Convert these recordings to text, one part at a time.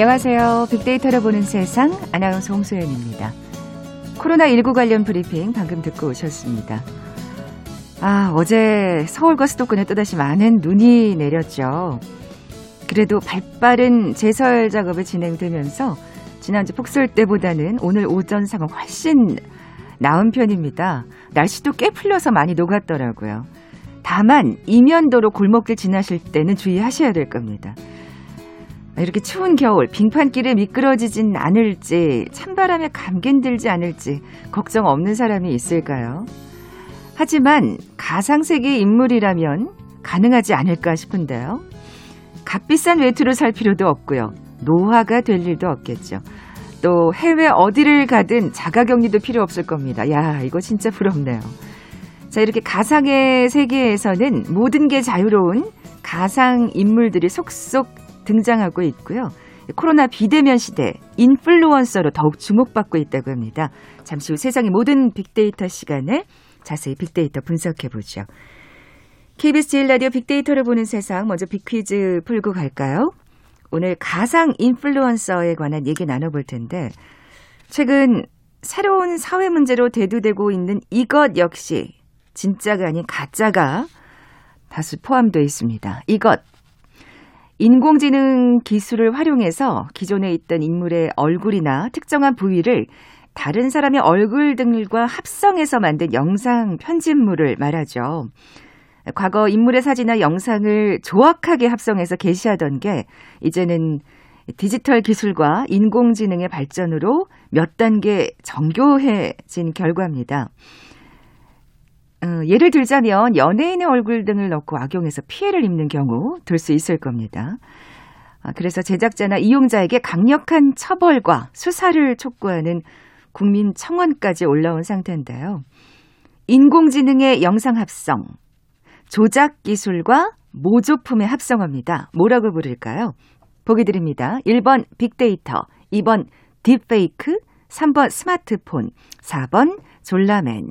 안녕하세요. 빅데이터를 보는 세상 아나운서 홍소연입니다. 코로나19 관련 브리핑 방금 듣고 오셨습니다. 아, 어제 서울과 수도권에 또다시 많은 눈이 내렸죠. 그래도 발빠른 제설 작업이 진행되면서 지난주 폭설 때보다는 오늘 오전 상황 훨씬 나은 편입니다. 날씨도 꽤 풀려서 많이 녹았더라고요. 다만 이면도로 골목길 지나실 때는 주의하셔야 될 겁니다. 이렇게 추운 겨울 빙판길에 미끄러지진 않을지 찬바람에 감긴 들지 않을지 걱정 없는 사람이 있을까요? 하지만 가상세계 인물이라면 가능하지 않을까 싶은데요. 값비싼 외투를 살 필요도 없고요. 노화가 될 일도 없겠죠. 또 해외 어디를 가든 자가격리도 필요 없을 겁니다. 야, 이거 진짜 부럽네요. 자, 이렇게 가상의 세계에서는 모든 게 자유로운 가상 인물들이 속속 등장하고 있고요. 코로나 비대면 시대 인플루언서로 더욱 주목받고 있다고 합니다. 잠시 후 세상의 모든 빅데이터 시간에 자세히 빅데이터 분석해 보죠. KBS 제일 라디오 빅데이터를 보는 세상 먼저 빅퀴즈 풀고 갈까요? 오늘 가상 인플루언서에 관한 얘기 나눠볼 텐데 최근 새로운 사회 문제로 대두되고 있는 이것 역시 진짜가 아닌 가짜가 다수 포함되어 있습니다. 이것 인공지능 기술을 활용해서 기존에 있던 인물의 얼굴이나 특정한 부위를 다른 사람의 얼굴 등과 합성해서 만든 영상 편집물을 말하죠. 과거 인물의 사진이나 영상을 조악하게 합성해서 게시하던 게 이제는 디지털 기술과 인공지능의 발전으로 몇 단계 정교해진 결과입니다. 어, 예를 들자면 연예인의 얼굴 등을 넣고 악용해서 피해를 입는 경우 들 수 있을 겁니다. 아, 그래서 제작자나 이용자에게 강력한 처벌과 수사를 촉구하는 국민 청원까지 올라온 상태인데요. 인공지능의 영상 합성, 조작 기술과 모조품의 합성어입니다. 뭐라고 부를까요? 보기 드립니다. 1번 빅데이터, 2번 딥페이크, 3번 스마트폰, 4번 졸라맨.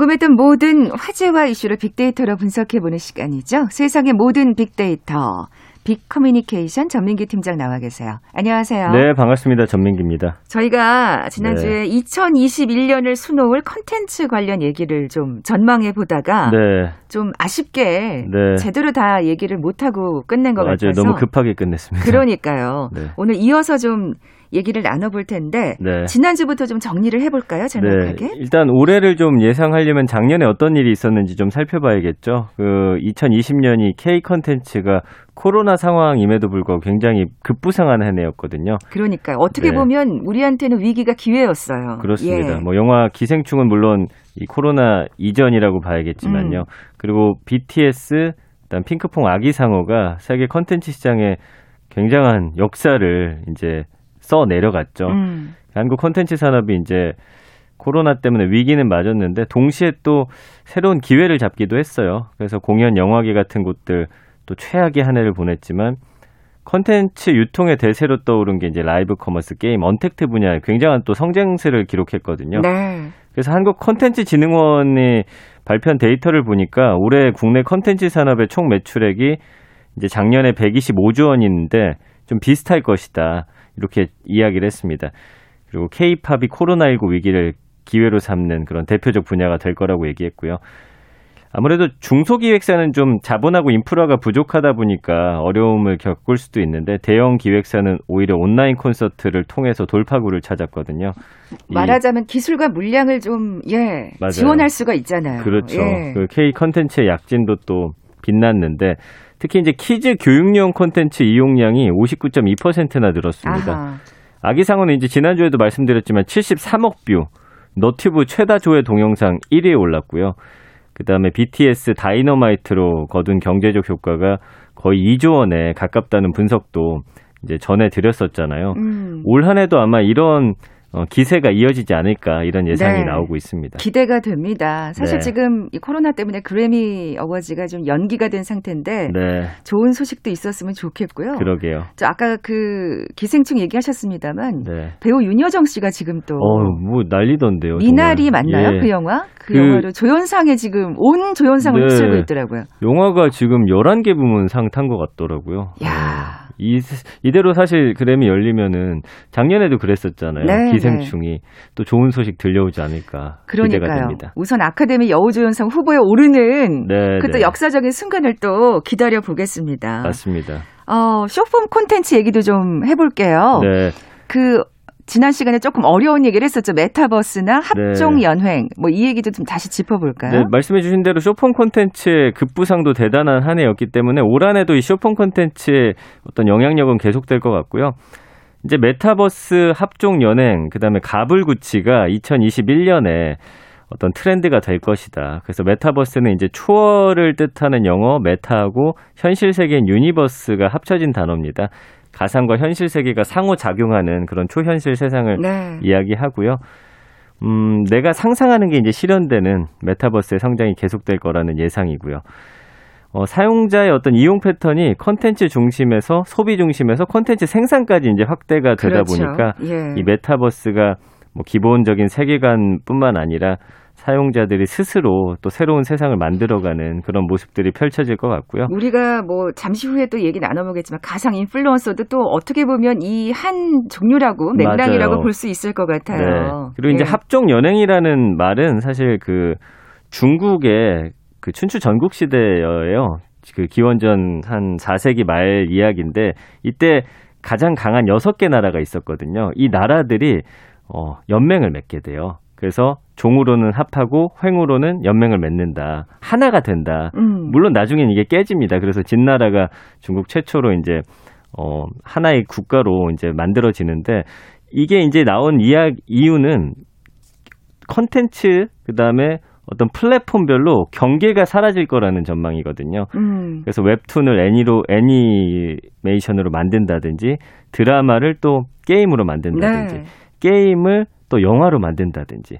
궁금했던 모든 화제와 이슈를 빅데이터로 분석해보는 시간이죠. 세상의 모든 빅데이터. 빅커뮤니케이션 전민기 팀장 나와 계세요. 안녕하세요. 네, 반갑습니다. 전민기입니다. 저희가 지난주에 네. 2021년을 수놓을 컨텐츠 관련 얘기를 좀 전망해 보다가 네. 좀 아쉽게 네. 제대로 다 얘기를 못하고 끝낸 것 맞아요. 같아서 너무 급하게 끝냈습니다. 그러니까요. 네. 오늘 이어서 좀 얘기를 나눠볼 텐데 네. 지난주부터 좀 정리를 해볼까요? 정확하게. 네. 일단 올해를 좀 예상하려면 작년에 어떤 일이 있었는지 좀 살펴봐야겠죠. 그 2020년이 K 컨텐츠가 코로나 상황임에도 불구하고 굉장히 급부상한 한 해였거든요. 그러니까 어떻게 네. 보면 우리한테는 위기가 기회였어요. 그렇습니다. 예. 뭐 영화 기생충은 물론 이 코로나 이전이라고 봐야겠지만요. 음. 그리고 BTS, 일단 핑크퐁 아기상어가 세계 컨텐츠 시장에 굉장한 역사를 이제 써 내려갔죠. 음. 한국 콘텐츠 산업이 이제 코로나 때문에 위기는 맞았는데 동시에 또 새로운 기회를 잡기도 했어요. 그래서 공연, 영화계 같은 곳들 또 최악의 한 해를 보냈지만 컨텐츠 유통의 대세로 떠오른 게 이제 라이브 커머스 게임 언택트 분야에 굉장한 또 성장세를 기록했거든요. 네. 그래서 한국 컨텐츠 진흥원이 발표한 데이터를 보니까 올해 국내 컨텐츠 산업의 총 매출액이 이제 작년에 125조 원인데 좀 비슷할 것이다. 이렇게 이야기를 했습니다. 그리고 K-팝이 코로나19 위기를 기회로 삼는 그런 대표적 분야가 될 거라고 얘기했고요. 아무래도 중소기획사는 좀 자본하고 인프라가 부족하다 보니까 어려움을 겪을 수도 있는데 대형 기획사는 오히려 온라인 콘서트를 통해서 돌파구를 찾았거든요. 말하자면 기술과 물량을 좀 예, 지원할 수가 있잖아요. 그렇죠. 예. 그 K 컨텐츠의 약진도 또 빛났는데 특히 이제 키즈 교육용 콘텐츠 이용량이 59.2%나 늘었습니다. 아하. 아기상어는 이제 지난주에도 말씀드렸지만 73억 뷰, 너튜브 최다 조회 동영상 1위에 올랐고요. 그 다음에 BTS 다이너마이트로 거둔 경제적 효과가 거의 2조 원에 가깝다는 분석도 이제 전해 드렸었잖아요. 음. 올 한 해도 아마 이런 어, 기세가 이어지지 않을까 이런 예상이 네. 나오고 있습니다. 기대가 됩니다. 사실 네. 지금 이 코로나 때문에 그래미 어워즈가 좀 연기가 된 상태인데 네, 좋은 소식도 있었으면 좋겠고요. 그러게요. 저 아까 그 기생충 얘기하셨습니다만 네. 배우 윤여정 씨가 지금 또 어, 뭐 난리던데요. 미나리 정말. 맞나요? 예. 그 영화? 그, 그- 영화로 조연상에 지금 온 조연상을 네. 휩쓸고 있더라고요. 영화가 지금 11개 부문 상 탄 것 같더라고요. 야. 이, 이대로 사실 그래미 열리면은 작년에도 그랬었잖아요. 네, 기생충이 또 좋은 소식 들려오지 않을까 기대가 그러니까요. 됩니다. 우선 아카데미 여우조연상 후보에 오르는 네, 그또 네. 역사적인 순간을 또 기다려 보겠습니다. 맞습니다. 어, 쇼폼 콘텐츠 얘기도 좀 해볼게요. 네. 그 지난 시간에 조금 어려운 얘기를 했었죠. 메타버스나 합종 네. 연횡. 뭐이 얘기도 좀 다시 짚어볼까요? 네, 말씀해 주신 대로 쇼폰 콘텐츠의 급부상도 대단한 한 해였기 때문에 올 한 해도 이 쇼폰 콘텐츠의 어떤 영향력은 계속될 것 같고요. 이제 메타버스 합종연횡, 그 다음에 가불구취가 2021년에 어떤 트렌드가 될 것이다. 그래서 메타버스는 이제 초월을 뜻하는 영어 메타하고 현실 세계인 유니버스가 합쳐진 단어입니다. 가상과 현실 세계가 상호 작용하는 그런 초현실 세상을 네. 이야기하고요. 음, 내가 상상하는 게 이제 실현되는 메타버스의 성장이 계속될 거라는 예상이고요. 어, 사용자의 어떤 이용 패턴이 컨텐츠 중심에서 소비 중심에서 컨텐츠 생산까지 이제 확대가 되다 그렇죠. 보니까 예. 이 메타버스가 뭐 기본적인 세계관뿐만 아니라 사용자들이 스스로 또 새로운 세상을 만들어가는 그런 모습들이 펼쳐질 것 같고요. 우리가 뭐 잠시 후에 또 얘기 나눠보겠지만 가상 인플루언서도 또 어떻게 보면 이 한 종류라고 맥락이라고. 볼 수 있을 것 같아요. 네. 그리고 이제 예. 합종연횡이라는 말은 사실 그 중국의 그 춘추 전국 시대예요. 그 기원전 한 4세기 말 이야기인데 이때 가장 강한 여섯 개 나라가 있었거든요. 이 나라들이 어, 연맹을 맺게 돼요. 그래서 종으로는 합하고 횡으로는 연맹을 맺는다. 하나가 된다. 음. 물론 나중엔 이게 깨집니다. 그래서 진나라가 중국 최초로 이제 어 하나의 국가로 이제 만들어지는데 이게 이제 나온 이야 이유는 컨텐츠 그다음에 어떤 플랫폼별로 경계가 사라질 거라는 전망이거든요. 음. 그래서 웹툰을 애니로 애니메이션으로 만든다든지 드라마를 또 게임으로 만든다든지 네. 게임을 또 영화로 만든다든지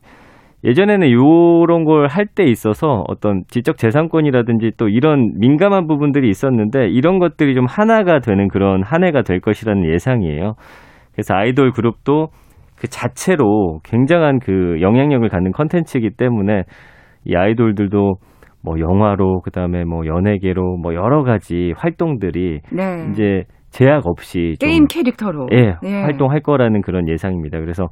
예전에는 요런 걸 할 때 있어서 어떤 지적 재산권이라든지 또 이런 민감한 부분들이 있었는데 이런 것들이 좀 하나가 되는 그런 한 해가 될 것이라는 예상이에요. 그래서 아이돌 그룹도 그 자체로 굉장한 그 영향력을 갖는 컨텐츠이기 때문에 이 아이돌들도 뭐 영화로 그다음에 뭐 연예계로 뭐 여러 가지 활동들이 네. 이제 제약 없이 좀 게임 캐릭터로 예, 예. 활동할 거라는 그런 예상입니다. 그래서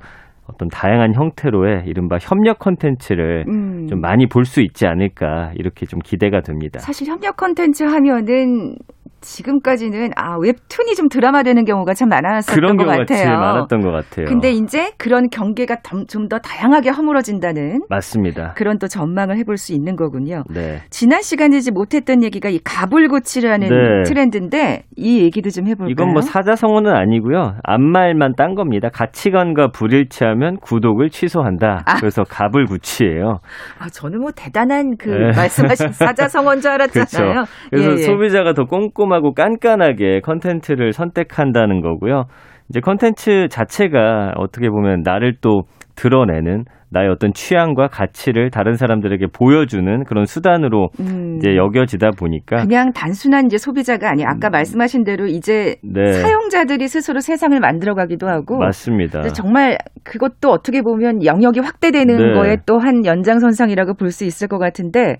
어떤 다양한 형태로의 이른바 협력 컨텐츠를 음. 좀 많이 볼 수 있지 않을까 이렇게 좀 기대가 됩니다. 사실 협력 컨텐츠 하면은 지금까지는 아 웹툰이 좀 드라마 되는 경우가 참 많았었던 그런 것 경우가 같아요. 제일 많았던 것 같아요. 근데 이제 그런 경계가 좀 더 다양하게 허물어진다는 맞습니다. 그런 또 전망을 해볼 수 있는 거군요. 네. 지난 시간이지 못했던 얘기가 이 가불고치라는 네. 트렌드인데 이 얘기도 좀 해볼까요? 이건 뭐 사자성어는 아니고요. 앞말만 딴 겁니다. 가치관과 불일치 하면 구독을 취소한다. 아. 그래서 갑을 구치예요. 아, 저는 뭐 대단한 그 네. 말씀하신 사자성어인 줄 알았잖아요. 그렇죠. 그래서 예, 예. 소비자가 더 꼼꼼하고 깐깐하게 컨텐츠를 선택한다는 거고요. 이제 컨텐츠 자체가 어떻게 보면 나를 또 드러내는 나의 어떤 취향과 가치를 다른 사람들에게 보여주는 그런 수단으로 음. 이제 여겨지다 보니까 그냥 단순한 이제 소비자가 아니 아까 말씀하신 대로 이제 네. 사용자들이 스스로 세상을 만들어가기도 하고 맞습니다. 정말 그것도 어떻게 보면 영역이 확대되는 네. 거에 또한 연장선상이라고 볼 수 있을 것 같은데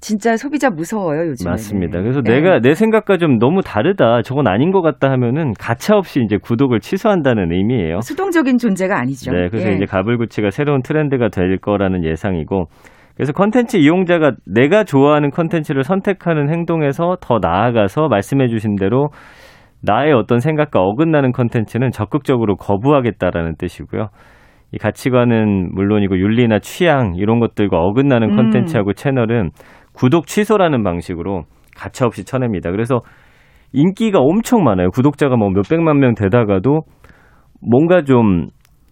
진짜 소비자 무서워요 요즘에. 맞습니다. 그래서 네. 내가 내 생각과 좀 너무 다르다, 저건 아닌 것 같다 하면은 가차 없이 이제 구독을 취소한다는 의미예요. 수동적인 존재가 아니죠. 네, 그래서 예. 이제 가불구취가 새로운 트렌드가 될 거라는 예상이고, 그래서 컨텐츠 이용자가 내가 좋아하는 컨텐츠를 선택하는 행동에서 더 나아가서 말씀해 주신 대로 나의 어떤 생각과 어긋나는 컨텐츠는 적극적으로 거부하겠다라는 뜻이고요. 이 가치관은 물론이고 윤리나 취향 이런 것들과 어긋나는 음. 컨텐츠하고 채널은 구독 취소라는 방식으로 가차없이 쳐냅니다. 그래서 인기가 엄청 많아요. 구독자가 뭐 몇백만 명 되다가도 뭔가 좀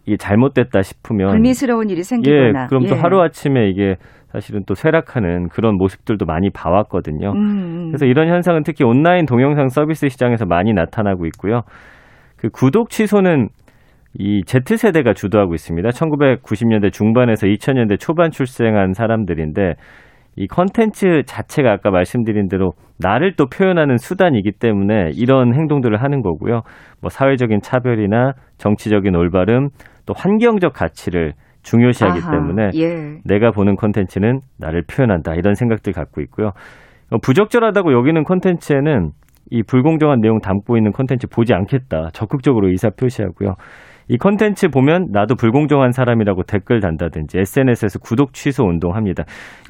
이게 잘못됐다 싶으면 불미스러운 일이 예, 생기거나 그럼 또 예. 하루 아침에 이게 사실은 또 쇠락하는 그런 모습들도 많이 봐왔거든요. 음, 그래서 이런 현상은 특히 온라인 동영상 서비스 시장에서 많이 나타나고 있고요. 그 구독 취소는 이 Z세대가 주도하고 있습니다. 1990년대 중반에서 2000년대 초반 출생한 사람들인데 이 컨텐츠 자체가 아까 말씀드린 대로 나를 또 표현하는 수단이기 때문에 이런 행동들을 하는 거고요. 뭐 사회적인 차별이나 정치적인 올바름 또 환경적 가치를 중요시하기 아하, 때문에 예. 내가 보는 콘텐츠는 나를 표현한다 이런 생각들 갖고 있고요. 어, 부적절하다고 여기는 콘텐츠에는 이 불공정한 내용 담고 있는 콘텐츠 보지 않겠다 적극적으로 의사 표시하고요. 이 콘텐츠 보면 나도 불공정한 사람이라고 댓글 단다든지 SNS에서 구독 취소 운동합니다.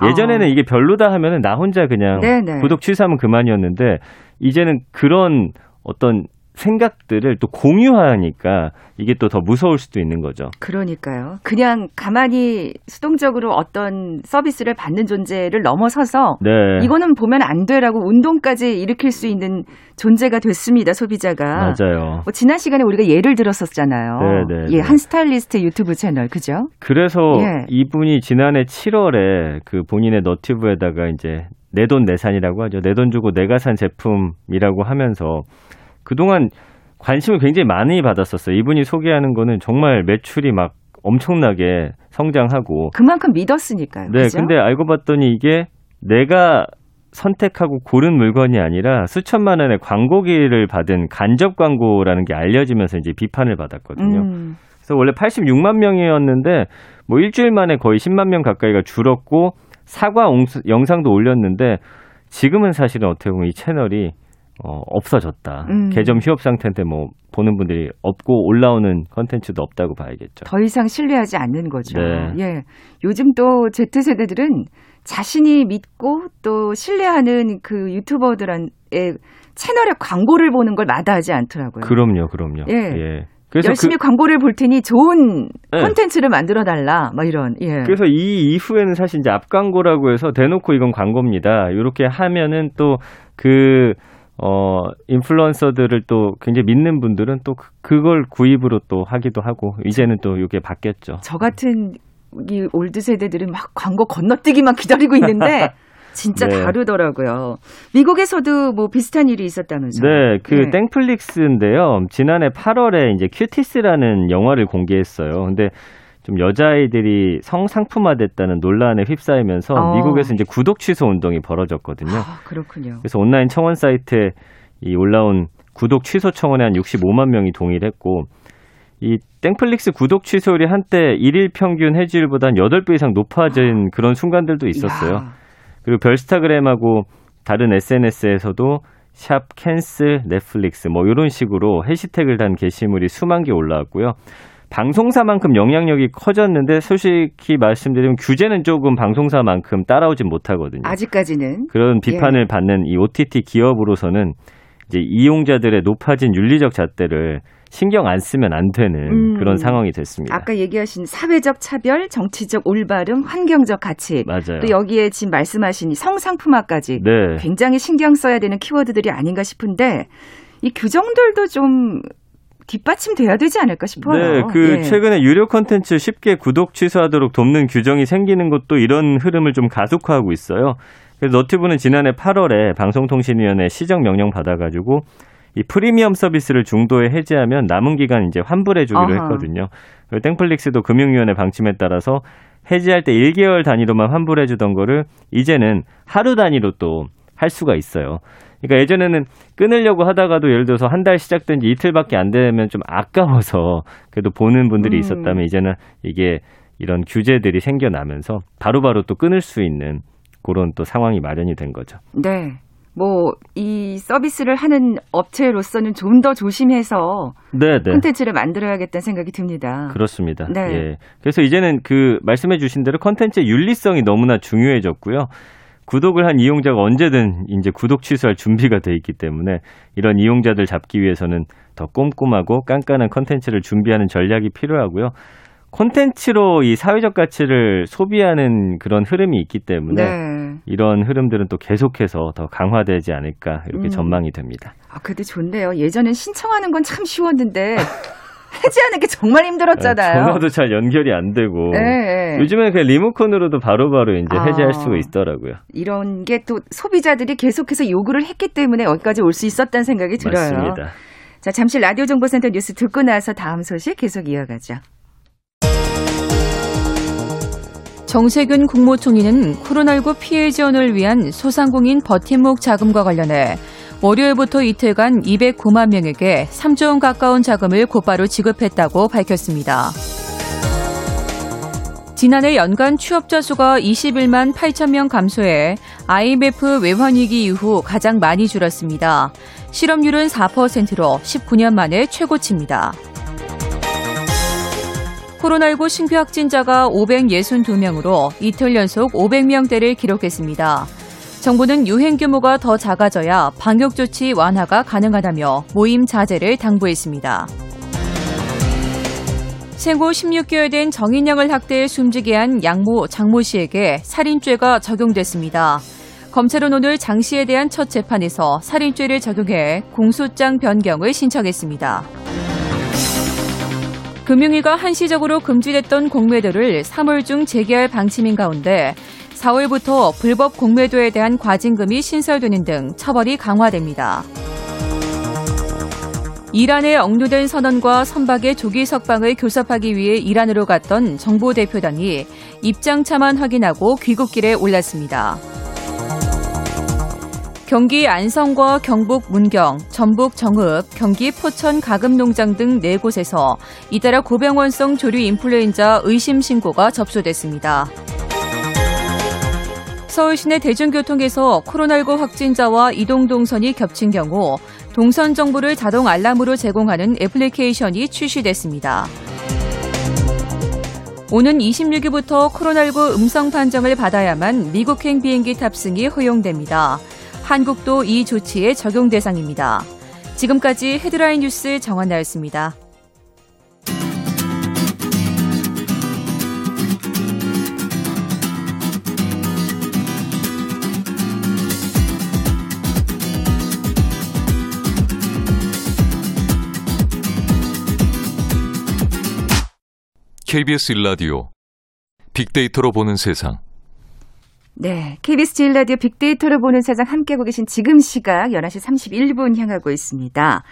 예전에는 아. 이게 별로다 하면은 나 혼자 그냥 네네. 구독 취소하면 그만이었는데 이제는 그런 어떤 생각들을 또 공유하니까 이게 또 더 무서울 수도 있는 거죠. 그러니까요. 그냥 가만히 수동적으로 어떤 서비스를 받는 존재를 넘어서서 네. 이거는 보면 안 돼라고 운동까지 일으킬 수 있는 존재가 됐습니다, 소비자가. 맞아요. 뭐 지난 시간에 우리가 예를 들었었잖아요. 네, 네, 예, 네. 한 스타일리스트 유튜브 채널, 그죠? 그래서 예. 이분이 지난해 7월에 그 본인의 너튜브에다가 이제 내돈 내산이라고 하죠. 내 돈 주고 내가 산 제품이라고 하면서 그동안 관심을 굉장히 많이 받았었어요. 이분이 소개하는 거는 정말 매출이 막 엄청나게 성장하고 그만큼 믿었으니까요. 네, 그죠? 근데 알고 봤더니 이게 내가 선택하고 고른 물건이 아니라 수천만 원의 광고기를 받은 간접 광고라는 게 알려지면서 이제 비판을 받았거든요. 음, 그래서 원래 86만 명이었는데 뭐 일주일 만에 거의 10만 명 가까이가 줄었고 사과 영상도 올렸는데 지금은 사실은 어떻게 보면 이 채널이 어, 없어졌다. 음. 계정 휴업 상태인데 뭐 보는 분들이 없고 올라오는 컨텐츠도 없다고 봐야겠죠. 더 이상 신뢰하지 않는 거죠. 네. 예. 요즘 또 Z세대들은 자신이 믿고 또 신뢰하는 그 유튜버들의 채널의 광고를 보는 걸 마다하지 않더라고요. 그럼요, 그럼요. 예. 그래서 열심히 그, 광고를 볼 테니 좋은 네. 콘텐츠를 만들어 달라. 막 이런. 예. 그래서 이 이후에는 사실 이제 앞 광고라고 해서 대놓고 이건 광고입니다. 이렇게 하면은 또그 어, 인플루언서들을 또 굉장히 믿는 분들은 또 그- 그걸 구입으로 또 하기도 하고, 이제는 또 이게 바뀌었죠. 저 같은 이 올드 세대들은 막 광고 건너뛰기만 기다리고 있는데 진짜 네. 다르더라고요. 미국에서도 뭐 비슷한 일이 있었다면서요. 네, 그 예. 땡플릭스인데요. 지난해 8월에 이제 큐티스라는 영화를 공개했어요. 근데 좀 여자아이들이 성상품화됐다는 논란에 휩싸이면서 어. 미국에서 이제 구독 취소 운동이 벌어졌거든요. 아, 그렇군요. 그래서 온라인 청원 사이트에 이 올라온 구독 취소 청원에 한 65만 명이 동의를 했고 이 땡플릭스 구독 취소율이 한때 일일 평균 해지율보다 한 8배 이상 높아진 그런 순간들도 있었어요. 이야. 그리고 별스타그램하고 다른 SNS에서도 샵 캔슬 넷플릭스 뭐 이런 식으로 해시태그를 단 게시물이 수만 개 올라왔고요. 방송사만큼 영향력이 커졌는데 솔직히 말씀드리면 규제는 조금 방송사만큼 따라오진 못하거든요. 아직까지는 그런 비판을 받는 이 OTT 기업으로서는 이제 이용자들의 높아진 윤리적 잣대를 신경 안 쓰면 안 되는 음. 그런 상황이 됐습니다. 아까 얘기하신 사회적 차별, 정치적 올바름, 환경적 가치, 맞아요. 또 여기에 지금 말씀하신 이 성상품화까지 네. 굉장히 신경 써야 되는 키워드들이 아닌가 싶은데 이 규정들도 좀 뒷받침돼야 되지 않을까 싶어요. 네, 그 예. 최근에 유료 콘텐츠 쉽게 구독 취소하도록 돕는 규정이 생기는 것도 이런 흐름을 좀 가속화하고 있어요. 그래서 너튜브는 지난해 8월에 방송통신위원회 시정 명령 받아가지고 이 프리미엄 서비스를 중도에 해지하면 남은 기간 이제 환불해 주기로 아하. 했거든요. 그리고 땡플릭스도 금융위원회 방침에 따라서 해지할 때 1개월 단위로만 환불해 주던 거를 이제는 하루 단위로 또 할 수가 있어요. 그러니까 예전에는 끊으려고 하다가도 예를 들어서 한 달 시작된 지 이틀밖에 안 되면 좀 아까워서 그래도 보는 분들이 음. 있었다면 이제는 이게 이런 규제들이 생겨나면서 바로 바로 또 끊을 수 있는 그런 또 상황이 마련이 된 거죠. 네. 뭐 이 서비스를 하는 업체로서는 좀 더 조심해서 네, 네. 콘텐츠를 만들어야겠다는 생각이 듭니다. 그렇습니다. 네. 예. 그래서 이제는 그 말씀해 주신 대로 컨텐츠의 윤리성이 너무나 중요해졌고요. 구독을 한 이용자가 언제든 이제 구독 취소할 준비가 돼 있기 때문에 이런 이용자들 잡기 위해서는 더 꼼꼼하고 깐깐한 컨텐츠를 준비하는 전략이 필요하고요. 콘텐츠로 이 사회적 가치를 소비하는 그런 흐름이 있기 때문에 네. 이런 흐름들은 또 계속해서 더 강화되지 않을까 이렇게 음. 전망이 됩니다. 아, 그래도 좋네요. 예전엔 신청하는 건 참 쉬웠는데 해지하는 게 정말 힘들었잖아요. 전화도 잘 연결이 안 되고 예, 예. 요즘에는 그냥 리모컨으로도 바로바로 이제 아. 해지할 수가 있더라고요. 이런 게 또 소비자들이 계속해서 요구를 했기 때문에 여기까지 올 수 있었다는 생각이 들어요. 맞습니다. 자, 잠시 라디오 정보센터 뉴스 듣고 나서 다음 소식 계속 이어가죠. 정세균 국무총리는 코로나19 피해 지원을 위한 소상공인 버팀목 자금과 관련해 월요일부터 이틀간 209만 명에게 3조 원 가까운 자금을 곧바로 지급했다고 밝혔습니다. 지난해 연간 취업자 수가 21만 8천 명 감소해 IMF 외환위기 이후 가장 많이 줄었습니다. 실업률은 4%로 19년 만에 최고치입니다. 코로나19 신규 확진자가 562명으로 이틀 연속 500명대를 기록했습니다. 정부는 유행 규모가 더 작아져야 방역 조치 완화가 가능하다며 모임 자제를 당부했습니다. 생후 16개월 된 정인영을 학대해 숨지게 한 양모 장모 씨에게 살인죄가 적용됐습니다. 검찰은 오늘 장 씨에 대한 첫 재판에서 살인죄를 적용해 공소장 변경을 신청했습니다. 금융위가 한시적으로 금지됐던 공매도를 3월 중 재개할 방침인 가운데 4월부터 불법 공매도에 대한 과징금이 신설되는 등 처벌이 강화됩니다. 이란에 억류된 선원과 선박의 조기 석방을 교섭하기 위해 이란으로 갔던 정보 대표단이 입장차만 확인하고 귀국길에 올랐습니다. 경기 안성과 경북 문경, 전북 정읍, 경기 포천 가금농장 등 4곳에서 잇따라 고병원성 조류 인플루엔자 의심 신고가 접수됐습니다. 서울 시내 대중교통에서 코로나19 확진자와 이동 동선이 겹친 경우 동선 정보를 자동 알람으로 제공하는 애플리케이션이 출시됐습니다. 오는 26일부터 코로나19 음성 판정을 받아야만 미국행 비행기 탑승이 허용됩니다. 한국도 이 조치의 적용 대상입니다. 지금까지 헤드라인 뉴스 정한나였습니다. KBS 일라디오 빅데이터로 보는 세상. 네. KBS 제일 라디오 빅데이터로 보는 세상 함께하고 계신 지금 시각 11시 31분 향하고 있습니다.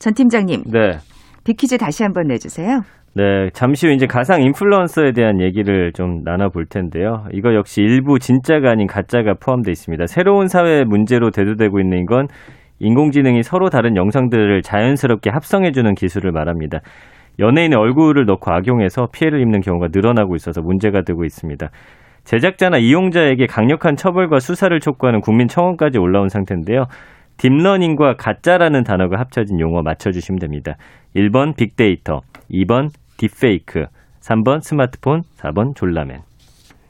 전 팀장님, 네. 빅퀴즈 다시 한번 내주세요. 네, 잠시 후 이제 가상 인플루언서에 대한 얘기를 좀 나눠볼 텐데요. 이거 역시 일부 진짜가 아닌 가짜가 포함되어 있습니다. 새로운 사회 문제로 대두되고 있는 건 인공지능이 서로 다른 영상들을 자연스럽게 합성해주는 기술을 말합니다. 연예인의 얼굴을 넣고 악용해서 피해를 입는 경우가 늘어나고 있어서 문제가 되고 있습니다. 제작자나 이용자에게 강력한 처벌과 수사를 촉구하는 국민청원까지 올라온 상태인데요. 딥러닝과 가짜라는 단어가 합쳐진 용어 맞춰주시면 됩니다. 1번 빅데이터, 2번 딥페이크, 3번 스마트폰, 4번 졸라맨.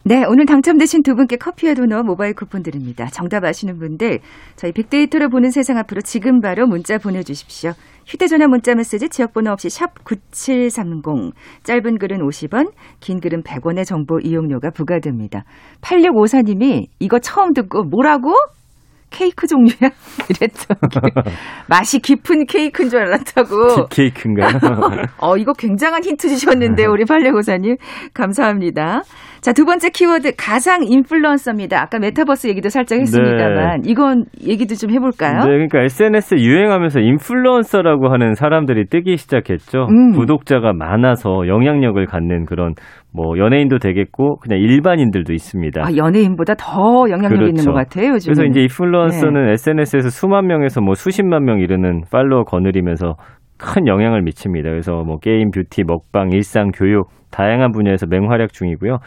네, 오늘 당첨되신 두 분께 커피와 도넛 모바일 쿠폰 드립니다. 정답 아시는 분들 저희 빅데이터를 보는 세상 앞으로 지금 바로 문자 보내주십시오. 휴대전화 문자 메시지 지역번호 없이 샵 9730, 짧은 글은 50원, 긴 글은 100원의 정보 이용료가 부과됩니다. 8654님이 이거 처음 듣고 뭐라고? 케이크 종류야? 이랬죠. 맛이 깊은 케이크인 줄 알았다고. deep cake인가요? 어, 이거 굉장한 힌트 주셨는데요, 우리 팔육오사님. 감사합니다. 자, 두 번째 키워드, 가상 인플루언서입니다. 아까 메타버스 얘기도 살짝 했습니다만, 이건 얘기도 좀 해볼까요? 네, 그러니까 SNS 유행하면서 인플루언서라고 하는 사람들이 뜨기 시작했죠. 음. 구독자가 많아서 영향력을 갖는 그런 뭐 연예인도 되겠고 그냥 일반인들도 있습니다. 아, 연예인보다 더 영향력 있는 그렇죠. 것 같아요, 요즘. 그래서 이제 인플루언서는 SNS에서 수만 명에서 뭐 수십만 명 이르는 팔로워 거느리면서 큰 영향을 미칩니다. 그래서 뭐 게임, 뷰티, 먹방, 일상, 교육 다양한 분야에서 맹활약 중이고요.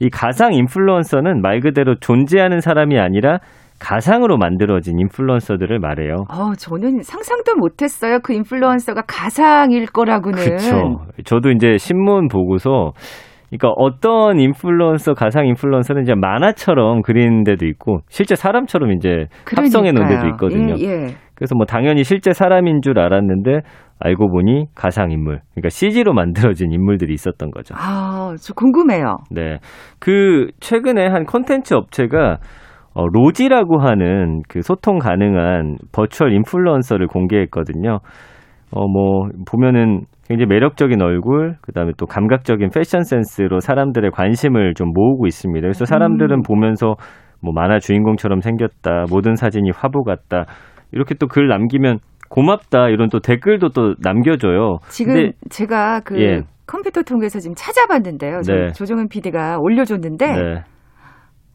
이 가상 인플루언서는 말 그대로 존재하는 사람이 아니라 가상으로 만들어진 인플루언서들을 말해요. 어, 저는 상상도 못했어요. 그 인플루언서가 가상일 거라고는. 그렇죠. 저도 이제 신문 보고서 그러니까 어떤 인플루언서 가상 인플루언서는 이제 만화처럼 그리는 데도 있고 실제 사람처럼 이제 합성해 놓은 데도 있거든요. 예, 예. 그래서 뭐 당연히 실제 사람인 줄 알았는데 알고 보니 가상 인물. 그러니까 CG로 만들어진 인물들이 있었던 거죠. 아, 저 궁금해요. 네. 그 최근에 한 콘텐츠 업체가 어, 로지라고 하는 그 소통 가능한 버추얼 인플루언서를 공개했거든요. 어, 뭐, 보면은 굉장히 매력적인 얼굴, 그 다음에 또 감각적인 패션 센스로 사람들의 관심을 좀 모으고 있습니다. 그래서 사람들은 음. 보면서 뭐 만화 주인공처럼 생겼다, 모든 사진이 화보 같다, 이렇게 또 글 남기면 고맙다, 이런 또 댓글도 또 남겨줘요. 지금 근데 제가 그 예. 컴퓨터 통해서 지금 찾아봤는데요. 저- 네. 조정은 PD가 올려줬는데 네.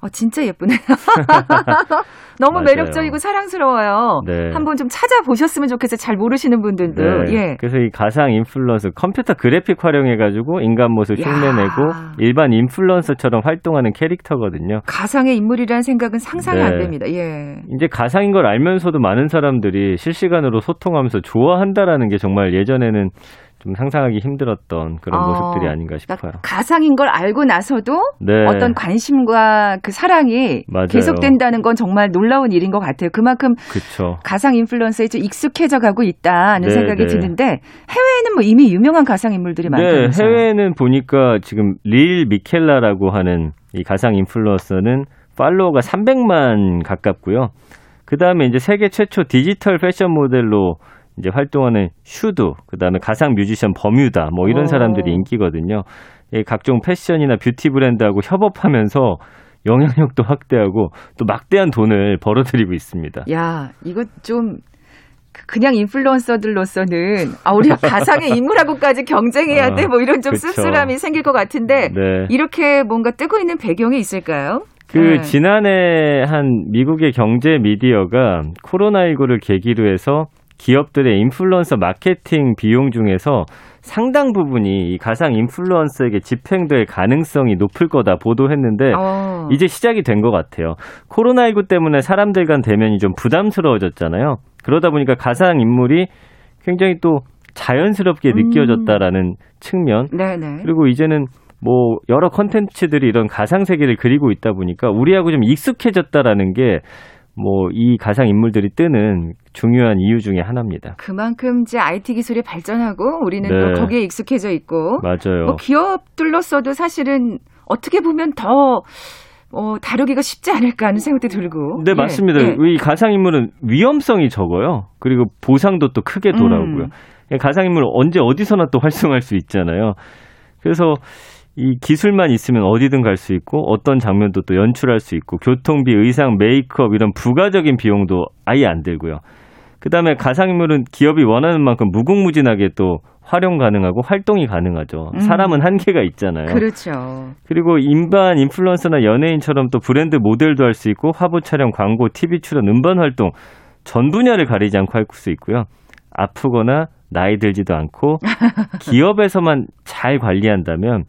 어, 진짜 예쁘네요. 너무. 매력적이고 사랑스러워요. 네. 한번 좀 찾아보셨으면 좋겠어요. 잘 모르시는 분들도. 네. 예. 그래서 이 가상 인플루언서 컴퓨터 그래픽 활용해가지고 인간 모습 야. 흉내내고 일반 인플루언서처럼 활동하는 캐릭터거든요. 가상의 인물이라는 생각은 상상이 네. 안 됩니다. 예. 이제 가상인 걸 알면서도 많은 사람들이 실시간으로 소통하면서 좋아한다라는 게 정말 예전에는 좀 상상하기 힘들었던 그런 어, 모습들이 아닌가 싶어요. 그러니까 가상인 걸 알고 나서도 네. 어떤 관심과 그 사랑이 맞아요. 계속된다는 건 정말 놀라운 일인 것 같아요. 그만큼 그쵸. 가상 인플루언서에 좀 익숙해져 가고 있다는 네, 생각이 네. 드는데 해외에는 뭐 이미 유명한 가상 인물들이 네, 많다면서요. 해외에는 보니까 지금 릴 미켈라라고 하는 이 가상 인플루언서는 팔로워가 300만 가깝고요. 그 다음에 이제 세계 최초 디지털 패션 모델로 이제 활동하는 슈두, 그 다음에 가상 뮤지션 버뮤다, 뭐 이런 오. 사람들이 인기거든요. 이 각종 패션이나 뷰티 브랜드하고 협업하면서 영향력도 확대하고 또 막대한 돈을 벌어들이고 있습니다. 야, 이거 좀 그- 그냥 인플루언서들로서는 아 우리가 가상의 인물하고까지 경쟁해야 아, 돼뭐 이런 좀 그쵸. 씁쓸함이 생길 것 같은데 네. 이렇게 뭔가 뜨고 있는 배경이 있을까요? 그 네. 지난해 한 미국의 경제 미디어가 코로나19를 계기로 해서 기업들의 인플루언서 마케팅 비용 중에서 상당 부분이 이 가상 인플루언서에게 집행될 가능성이 높을 거다 보도했는데 어. 이제 시작이 된 것 같아요. 코로나19 때문에 사람들 간 대면이 좀 부담스러워졌잖아요. 그러다 보니까 가상 인물이 굉장히 또 자연스럽게 음. 느껴졌다라는 측면 네네. 그리고 이제는 뭐 여러 컨텐츠들이 이런 가상 세계를 그리고 있다 보니까 우리하고 좀 익숙해졌다라는 게 뭐 이 가상 인물들이 뜨는 중요한 이유 중에 하나입니다. 그만큼 이제 IT 기술이 발전하고 우리는 네. 또 거기에 익숙해져 있고 맞아요. 뭐 기업들로서도 사실은 어떻게 보면 더 어, 다루기가 쉽지 않을까 하는 생각도 들고. 네, 예, 맞습니다. 예. 이 가상 인물은 위험성이 적어요. 그리고 보상도 또 크게 돌아오고요. 음. 가상 인물 언제 어디서나 또 활성화할 수 있잖아요. 그래서 이 기술만 있으면 어디든 갈 수 있고 어떤 장면도 또 연출할 수 있고 교통비, 의상, 메이크업 이런 부가적인 비용도 아예 안 들고요. 그다음에 가상인물은 기업이 원하는 만큼 무궁무진하게 또 활용 가능하고 활동이 가능하죠. 음. 사람은 한계가 있잖아요. 그렇죠. 그리고 일반 인플루언서나 연예인처럼 또 브랜드 모델도 할 수 있고 화보 촬영, 광고, TV 출연, 음반 활동 전 분야를 가리지 않고 할 수 있고요. 아프거나 나이 들지도 않고 기업에서만 잘 관리한다면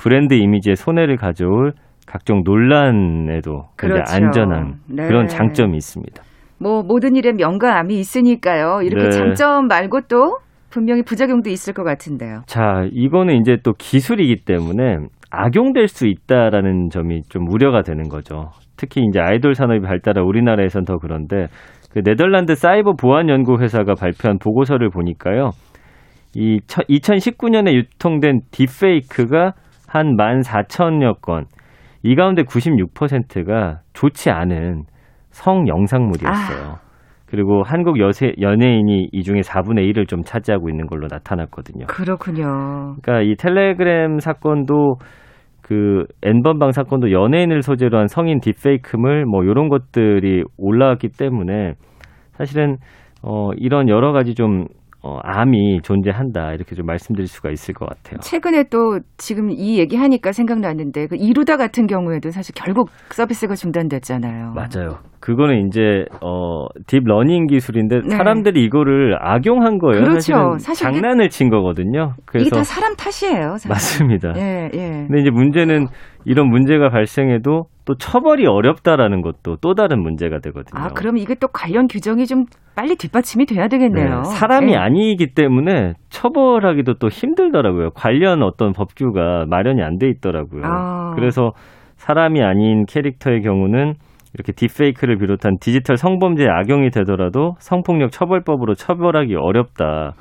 브랜드 이미지에 손해를 가져올 각종 논란에도 굉장히 그렇죠. 안전한 네. 그런 장점이 있습니다. 뭐 모든 일에 명가암이 있으니까요. 이렇게 네. 장점 말고 또 분명히 부작용도 있을 것 같은데요. 자, 이거는 이제 또 기술이기 때문에 악용될 수 있다라는 점이 좀 우려가 되는 거죠. 특히 이제 아이돌 산업이 발달한 우리나라에선 더 그런데 그 네덜란드 사이버 보안 연구 회사가 발표한 보고서를 보니까요. 이 2019년에 유통된 딥페이크가 한 14,000여 건. 이 가운데 96%가 좋지 않은 성 영상물이었어요. 그리고 한국 여세, 연예인이 이 중에 4분의 1을 좀 차지하고 있는 걸로 나타났거든요. 그렇군요. 그러니까 이 텔레그램 사건도 그 N번방 사건도 연예인을 소재로 한 성인 딥페이크물 뭐 이런 것들이 올라왔기 때문에 사실은 어 이런 여러 가지 좀 어, 암이 존재한다 이렇게 좀 말씀드릴 수가 있을 것 같아요. 최근에 또 지금 이 얘기하니까 생각났는데 그 이루다 같은 경우에도 사실 결국 서비스가 중단됐잖아요. 맞아요. 그거는 이제 어 딥러닝 기술인데 네. 사람들이 이거를 악용한 거예요. 그렇죠. 사실 이게- 장난을 친 거거든요. 이게 그래서 다 사람 탓이에요. 사실. 맞습니다. 예, 예. 근데 이제 문제는 이런 문제가 발생해도 또 처벌이 어렵다라는 것도 또 다른 문제가 되거든요. 아, 그럼 이게 또 관련 규정이 좀 빨리 뒷받침이 돼야 되겠네요. 네, 사람이 예. 아니기 때문에 처벌하기도 또 힘들더라고요. 관련 어떤 법규가 마련이 안 돼 있더라고요. 아. 그래서 사람이 아닌 캐릭터의 경우는 이렇게 딥페이크를 비롯한 디지털 성범죄에 악용이 되더라도 성폭력 처벌법으로 처벌하기 어렵다.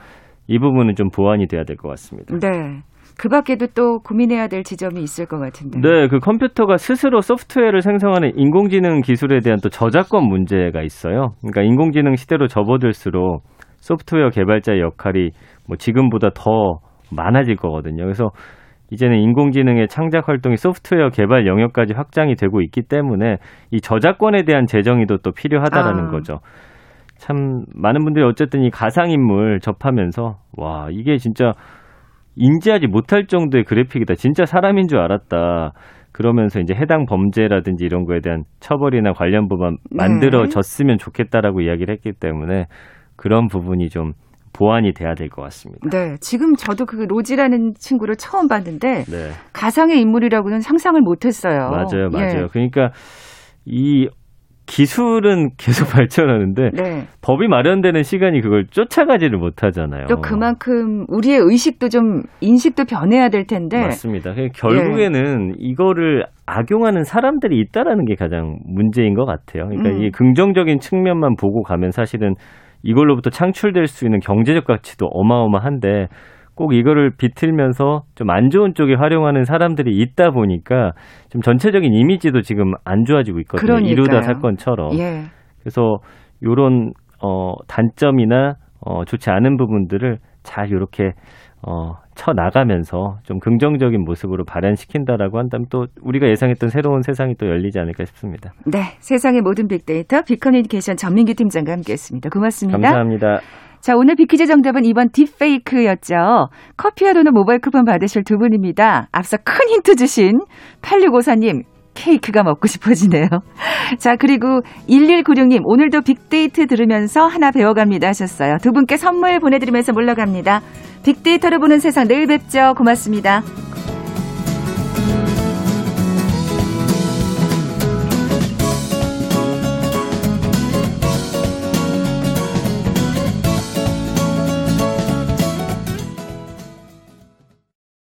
이 부분은 좀 보완이 돼야 될 것 같습니다. 네. 그 밖에도 또 고민해야 될 지점이 있을 것 같은데. 네, 그 컴퓨터가 스스로 소프트웨어를 생성하는 인공지능 기술에 대한 또 저작권 문제가 있어요. 그러니까 인공지능 시대로 접어들수록 소프트웨어 개발자의 역할이 뭐 지금보다 더 많아질 거거든요. 그래서 이제는 인공지능의 창작 활동이 소프트웨어 개발 영역까지 확장이 되고 있기 때문에 이 저작권에 대한 재정의도 또 필요하다라는 아. 거죠. 참 많은 분들이 어쨌든 이 가상인물 접하면서 와 이게 진짜 인지하지 못할 정도의 그래픽이다. 진짜 사람인 줄 알았다. 그러면서 이제 해당 범죄라든지 이런 거에 대한 처벌이나 관련부만 네. 만들어졌으면 좋겠다라고 이야기를 했기 때문에 그런 부분이 좀 보완이 돼야 될 것 같습니다. 네, 지금 저도 그 로지라는 친구를 처음 봤는데 네. 가상의 인물이라고는 상상을 못했어요. 맞아요, 맞아요. 예. 그러니까 이 기술은 계속 발전하는데 네. 법이 마련되는 시간이 그걸 쫓아가지를 못하잖아요. 또 그만큼 우리의 의식도 좀 인식도 변해야 될 텐데. 맞습니다. 결국에는 이거를 악용하는 사람들이 있다라는 게 가장 문제인 것 같아요. 그러니까 음. 이 긍정적인 측면만 보고 가면 사실은 이걸로부터 창출될 수 있는 경제적 가치도 어마어마한데 꼭 이거를 비틀면서 좀 안 좋은 쪽에 활용하는 사람들이 있다 보니까 좀 전체적인 이미지도 지금 안 좋아지고 있거든요. 그러니까요. 이루다 사건처럼. 예. 그래서 요런 어 단점이나 어 좋지 않은 부분들을 잘 이렇게 어 쳐 나가면서 좀 긍정적인 모습으로 발현시킨다라고 한다면 또 우리가 예상했던 새로운 세상이 또 열리지 않을까 싶습니다. 네, 세상의 모든 빅데이터 빅커뮤니케이션 전민기 팀장과 함께했습니다. 고맙습니다. 감사합니다. 자, 오늘 빅퀴즈 정답은 이번 딥페이크였죠. 커피와 도넛 모바일 쿠폰 받으실 두 분입니다. 앞서 큰 힌트 주신 8654님, 케이크가 먹고 싶어지네요. 자, 그리고 1196님, 오늘도 빅데이트 들으면서 하나 배워갑니다 하셨어요. 두 분께 선물 보내드리면서 물러갑니다. 빅데이터를 보는 세상 내일 뵙죠. 고맙습니다.